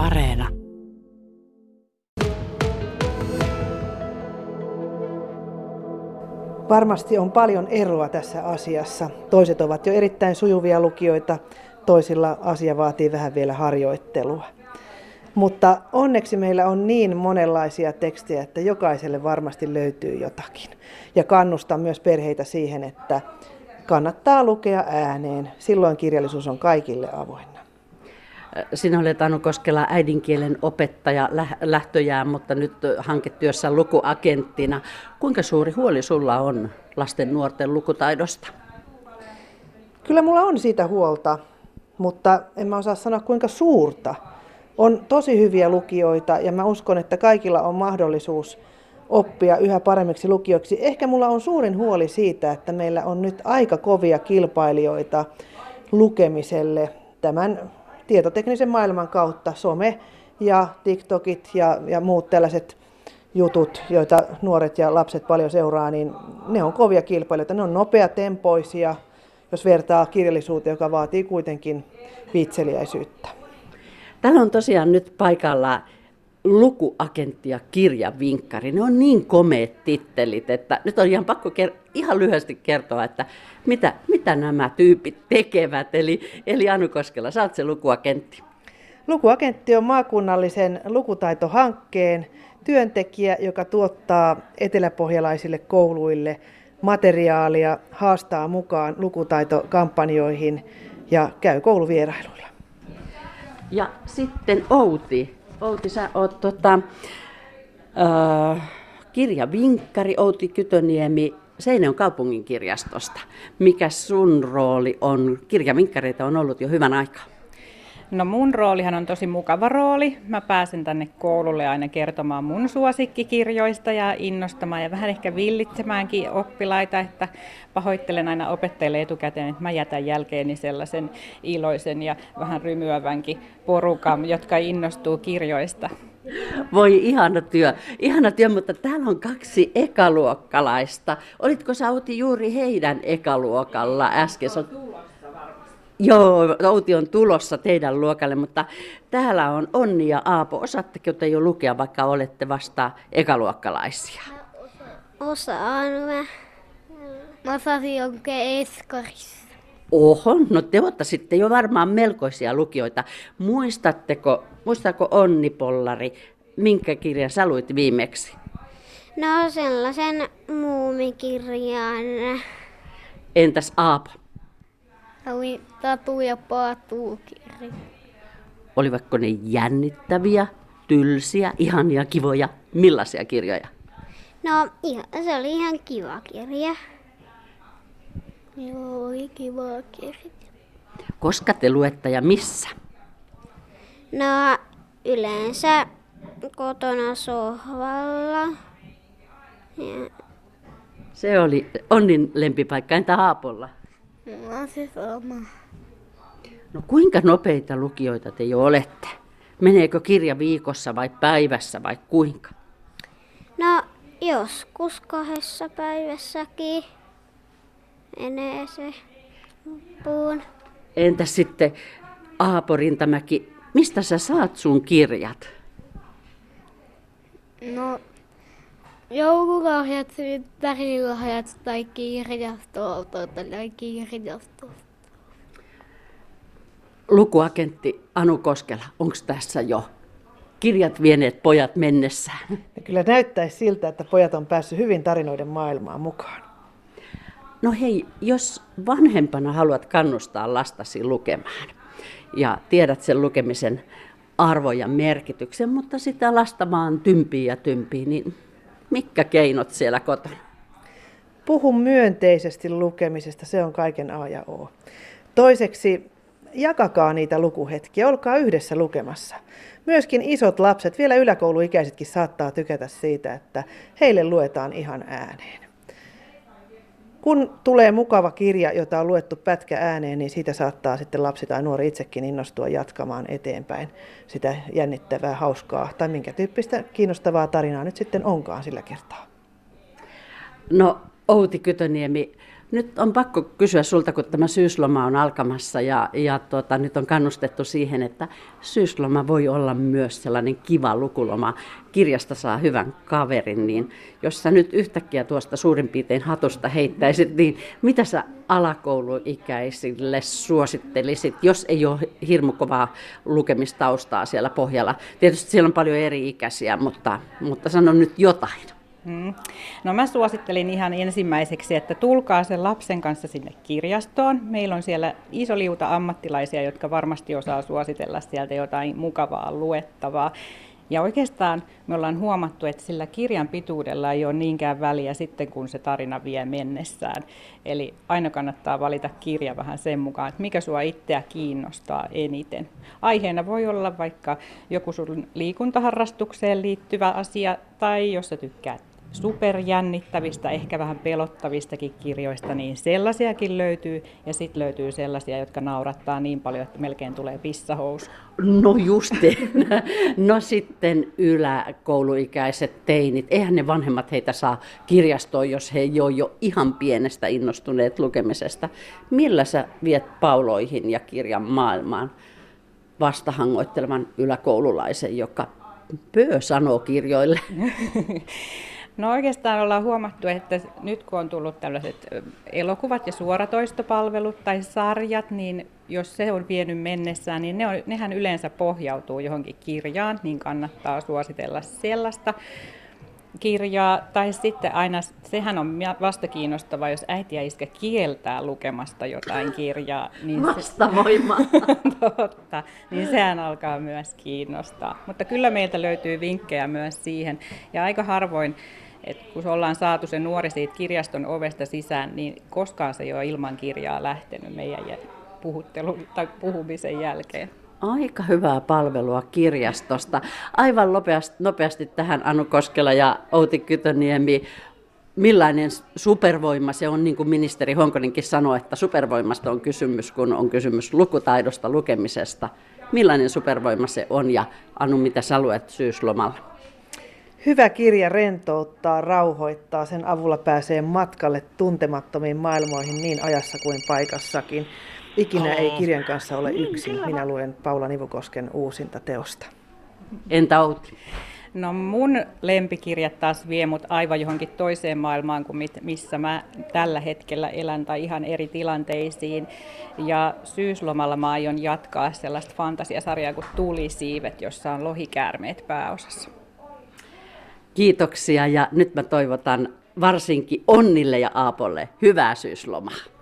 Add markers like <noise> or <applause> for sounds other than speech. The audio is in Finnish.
Areena. Varmasti on paljon eroa tässä asiassa. Toiset ovat jo erittäin sujuvia lukijoita, toisilla asia vaatii vähän vielä harjoittelua. Mutta onneksi meillä on niin monenlaisia tekstejä, että jokaiselle varmasti löytyy jotakin. Ja kannustan myös perheitä siihen, että kannattaa lukea ääneen. Silloin kirjallisuus on kaikille avoinna. Sinä olet Anu Koskela äidinkielen opettaja lähtöjään, mutta nyt hanketyössä lukuagenttina. Kuinka suuri huoli sulla on lasten nuorten lukutaidosta? Kyllä mulla on siitä huolta, mutta en mä osaa sanoa kuinka suurta. On tosi hyviä lukijoita ja mä uskon, että kaikilla on mahdollisuus oppia yhä paremmiksi lukijoiksi. Ehkä mulla on suurin huoli siitä, että meillä on nyt aika kovia kilpailijoita lukemiselle tämän tietoteknisen maailman kautta. Some ja TikTokit ja, ja muut tällaiset jutut, joita nuoret ja lapset paljon seuraa, niin ne on kovia kilpailijoita. Ne on nopeatempoisia, jos vertaa kirjallisuuteen, joka vaatii kuitenkin viitseliäisyyttä. Täällä on tosiaan nyt paikalla lukuagentti ja kirjavinkkari. Ne on niin komeet tittelit, että nyt on ihan pakko ker- ihan lyhyesti kertoa, että mitä, mitä nämä tyypit tekevät. Eli, eli Anu Koskela, sä oot se lukuagentti. Lukuagentti on maakunnallisen lukutaitohankkeen työntekijä, joka tuottaa eteläpohjalaisille kouluille materiaalia, haastaa mukaan lukutaitokampanjoihin ja käy kouluvierailuilla. Ja sitten Outi. Outi, sä oot tota, äh, kirjavinkkari Outi Kytöniemi Seinäjoen kaupungin kirjastosta. Mikä sun rooli on? Kirjavinkkareita on ollut jo hyvän aikaa. No mun roolihan on tosi mukava rooli. Mä pääsen tänne koululle aina kertomaan mun suosikkikirjoista ja innostamaan ja vähän ehkä villitsemäänkin oppilaita, että pahoittelen aina opettajille etukäteen, että mä jätän jälkeeni sellaisen iloisen ja vähän rymyävänkin porukan, jotka innostuu kirjoista. Voi ihana työ, ihana työ, mutta täällä on kaksi ekaluokkalaista. Olitko sä Outi juuri heidän ekaluokalla äsken? Joo, Outi on tulossa teidän luokalle, mutta täällä on Onni ja Aapo. Osaatteko te jo lukea, vaikka olette vasta ekaluokkalaisia? Osaan mä. Mä osasin oikein eskarissa. Oho, no te ottaisitte jo varmaan melkoisia lukijoita. Muistatteko, muistaako Onni Pollari, minkä kirjan sä luit viimeksi? No sellaisen muumikirjan. Entäs Aapo? Luin Tatu ja Paatu kirja. Olivatko ne jännittäviä, tylsiä, ihania, kivoja? Millaisia kirjoja? No ihan, se oli ihan kiva kirja. Joo, oli kiva kirja. Koska te luette ja missä? No yleensä kotona sohvalla. Ja... Se oli Onnin lempipaikka, entä No se sama. No kuinka nopeita lukijoita te jo olette? Meneekö kirja viikossa vai päivässä vai kuinka? No joskus kahdessa päivässäkin menee se loppuun. Entä sitten Aapo Rintamäki, mistä sä saat sun kirjat? No joululahjat, synttärilahjat tai kirjastolta tai kirjastolta. Lukuagentti Anu Koskela, onko tässä jo kirjat vieneet pojat mennessään? Ja kyllä näyttäisi siltä, että pojat on päässyt hyvin tarinoiden maailmaan mukaan. No hei, jos vanhempana haluat kannustaa lastasi lukemaan ja tiedät sen lukemisen arvo ja merkityksen, mutta sitä lasta vaan tympii ja tympii, niin mitkä keinot siellä kotona? Puhu myönteisesti lukemisesta, se on kaiken A ja O. Toiseksi jakakaa niitä lukuhetkiä, olkaa yhdessä lukemassa. Myöskin isot lapset, vielä yläkouluikäisetkin saattaa tykätä siitä, että heille luetaan ihan ääneen. Kun tulee mukava kirja, jota on luettu pätkä ääneen, niin siitä saattaa sitten lapsi tai nuori itsekin innostua jatkamaan eteenpäin sitä jännittävää, hauskaa tai minkä tyyppistä kiinnostavaa tarinaa nyt sitten onkaan sillä kertaa. No Outi Kytöniemi, Nyt on pakko kysyä sulta, kun tämä syysloma on alkamassa ja, ja tuota, nyt on kannustettu siihen, että syysloma voi olla myös sellainen kiva lukuloma. Kirjasta saa hyvän kaverin, niin jos sä nyt yhtäkkiä tuosta suurin piirtein hatusta heittäisit, niin mitä sä alakouluikäisille suosittelisit, jos ei ole hirmu kovaa lukemistaustaa siellä pohjalla? Tietysti siellä on paljon eri ikäisiä, mutta, mutta sano nyt jotain. Hmm. No mä suosittelin ihan ensimmäiseksi, että tulkaa sen lapsen kanssa sinne kirjastoon. Meillä on siellä iso liuta ammattilaisia, jotka varmasti osaa suositella sieltä jotain mukavaa luettavaa. Ja oikeastaan me ollaan huomattu, että sillä kirjan pituudella ei ole niinkään väliä sitten, kun se tarina vie mennessään. Eli aina kannattaa valita kirja vähän sen mukaan, että mikä sua itseä kiinnostaa eniten. Aiheena voi olla vaikka joku sun liikuntaharrastukseen liittyvä asia, tai jos sä tykkäät superjännittävistä, ehkä vähän pelottavistakin kirjoista, niin sellaisiakin löytyy. Ja sitten löytyy sellaisia, jotka naurattaa niin paljon, että melkein tulee pissahous. No just. <laughs> No sitten yläkouluikäiset teinit. Eihän ne vanhemmat heitä saa kirjastoon, jos he jo jo ihan pienestä innostuneet lukemisesta. Millä sä viet pauloihin ja kirjan maailmaan vastahangoittelevan yläkoululaisen, joka pöö sanoo kirjoille? <laughs> No oikeastaan ollaan huomattu, että nyt kun on tullut tällaiset elokuvat ja suoratoistopalvelut tai sarjat, niin jos se on vienyt mennessään, niin ne on, nehän yleensä pohjautuu johonkin kirjaan, niin kannattaa suositella sellaista kirjaa, tai sitten aina, sehän on vasta kiinnostavaa, jos äiti ja iskä kieltää lukemasta jotain kirjaa. Niin Vastavoima. Se, <laughs> totta, niin sehän alkaa myös kiinnostaa. Mutta kyllä meiltä löytyy vinkkejä myös siihen, ja aika harvoin et kun ollaan saatu se nuori siitä kirjaston ovesta sisään, niin koskaan se ei ole ilman kirjaa lähtenyt meidän puhuttelun tai puhumisen jälkeen. Aika hyvää palvelua kirjastosta. Aivan nopeasti, nopeasti tähän Anu Koskela ja Outi Kytöniemi. Millainen supervoima se on, niin kuin ministeri Honkonenkin sanoi, että supervoimasta on kysymys, kun on kysymys lukutaidosta, lukemisesta. Millainen supervoima se on ja Anu, mitä sä luet syyslomalla? Hyvä kirja rentouttaa, rauhoittaa. Sen avulla pääsee matkalle tuntemattomiin maailmoihin niin ajassa kuin paikassakin. Ikinä ei kirjan kanssa ole yksin. Minä luen Paula Nivukosken uusinta teosta. Entä Outi? No mun lempikirjat taas vie mut aivan johonkin toiseen maailmaan kuin missä mä tällä hetkellä elän tai ihan eri tilanteisiin. Ja syyslomalla mä aion jatkaa sellaista fantasiasarjaa kuin Tulisiivet, jossa on lohikäärmeet pääosassa. Kiitoksia ja nyt mä toivotan varsinkin Onnille ja Aapolle hyvää syyslomaa.